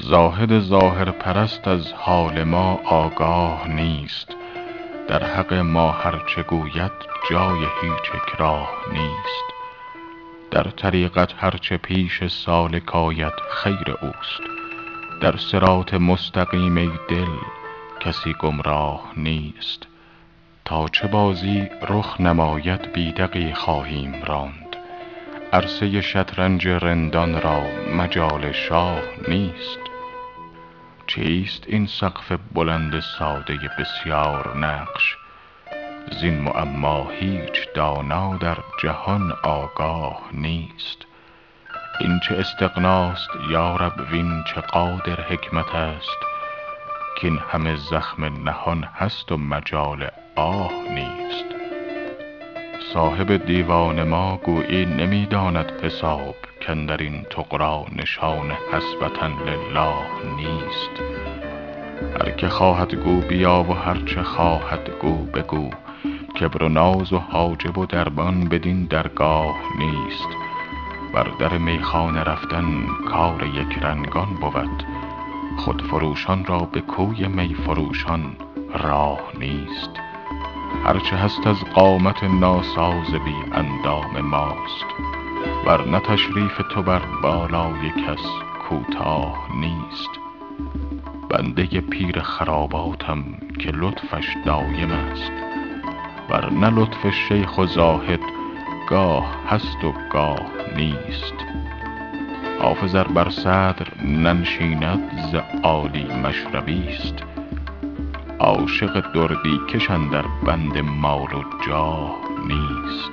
زاهد ظاهر پرست از حال ما آگاه نیست. در حق ما هر چه گوید جای هیچ اکراه نیست. در طریقت هر چه پیش سالک آید خیر اوست. در صراط مستقیم دل کسی گمراه نیست. تا چه بازی رخ نماید بی دغی خواهیم راند. عرصه شطرنج رندان را مجال شاه نیست. چیست این سقف بلند ساده بسیار نقش؟ زین معما هیچ دانا در جهان آگاه نیست. این چه استغناست یا رب وین چه قادر حکمت است؟ کاین همه زخم نهان هست و مجال آه نیست. صاحب دیوان ما گویی نمی داند حساب. کاندر این طغرا نشان حسبة لله نیست. هر که خواهد گو بیا و هر چه خواهد گو بگو. کبر و ناز و حاجب و دربان بدین درگاه نیست. بر در میخانه رفتن کار یک رنگان بود. خودفروشان را به کوی می فروشان راه نیست. هر چه هست از قامت ناساز بی اندام ماست. ور نه تشریف تو بر بالای کس کوتاه نیست. بنده پیر خراباتم که لطفش دایم است. ور نه لطف شیخ و زاهد گاه هست و گاه نیست. حافظ ار بر صدر ننشیند ز عالی مشربیست عاشق دردی کش اندر بند مال و جاه نیست.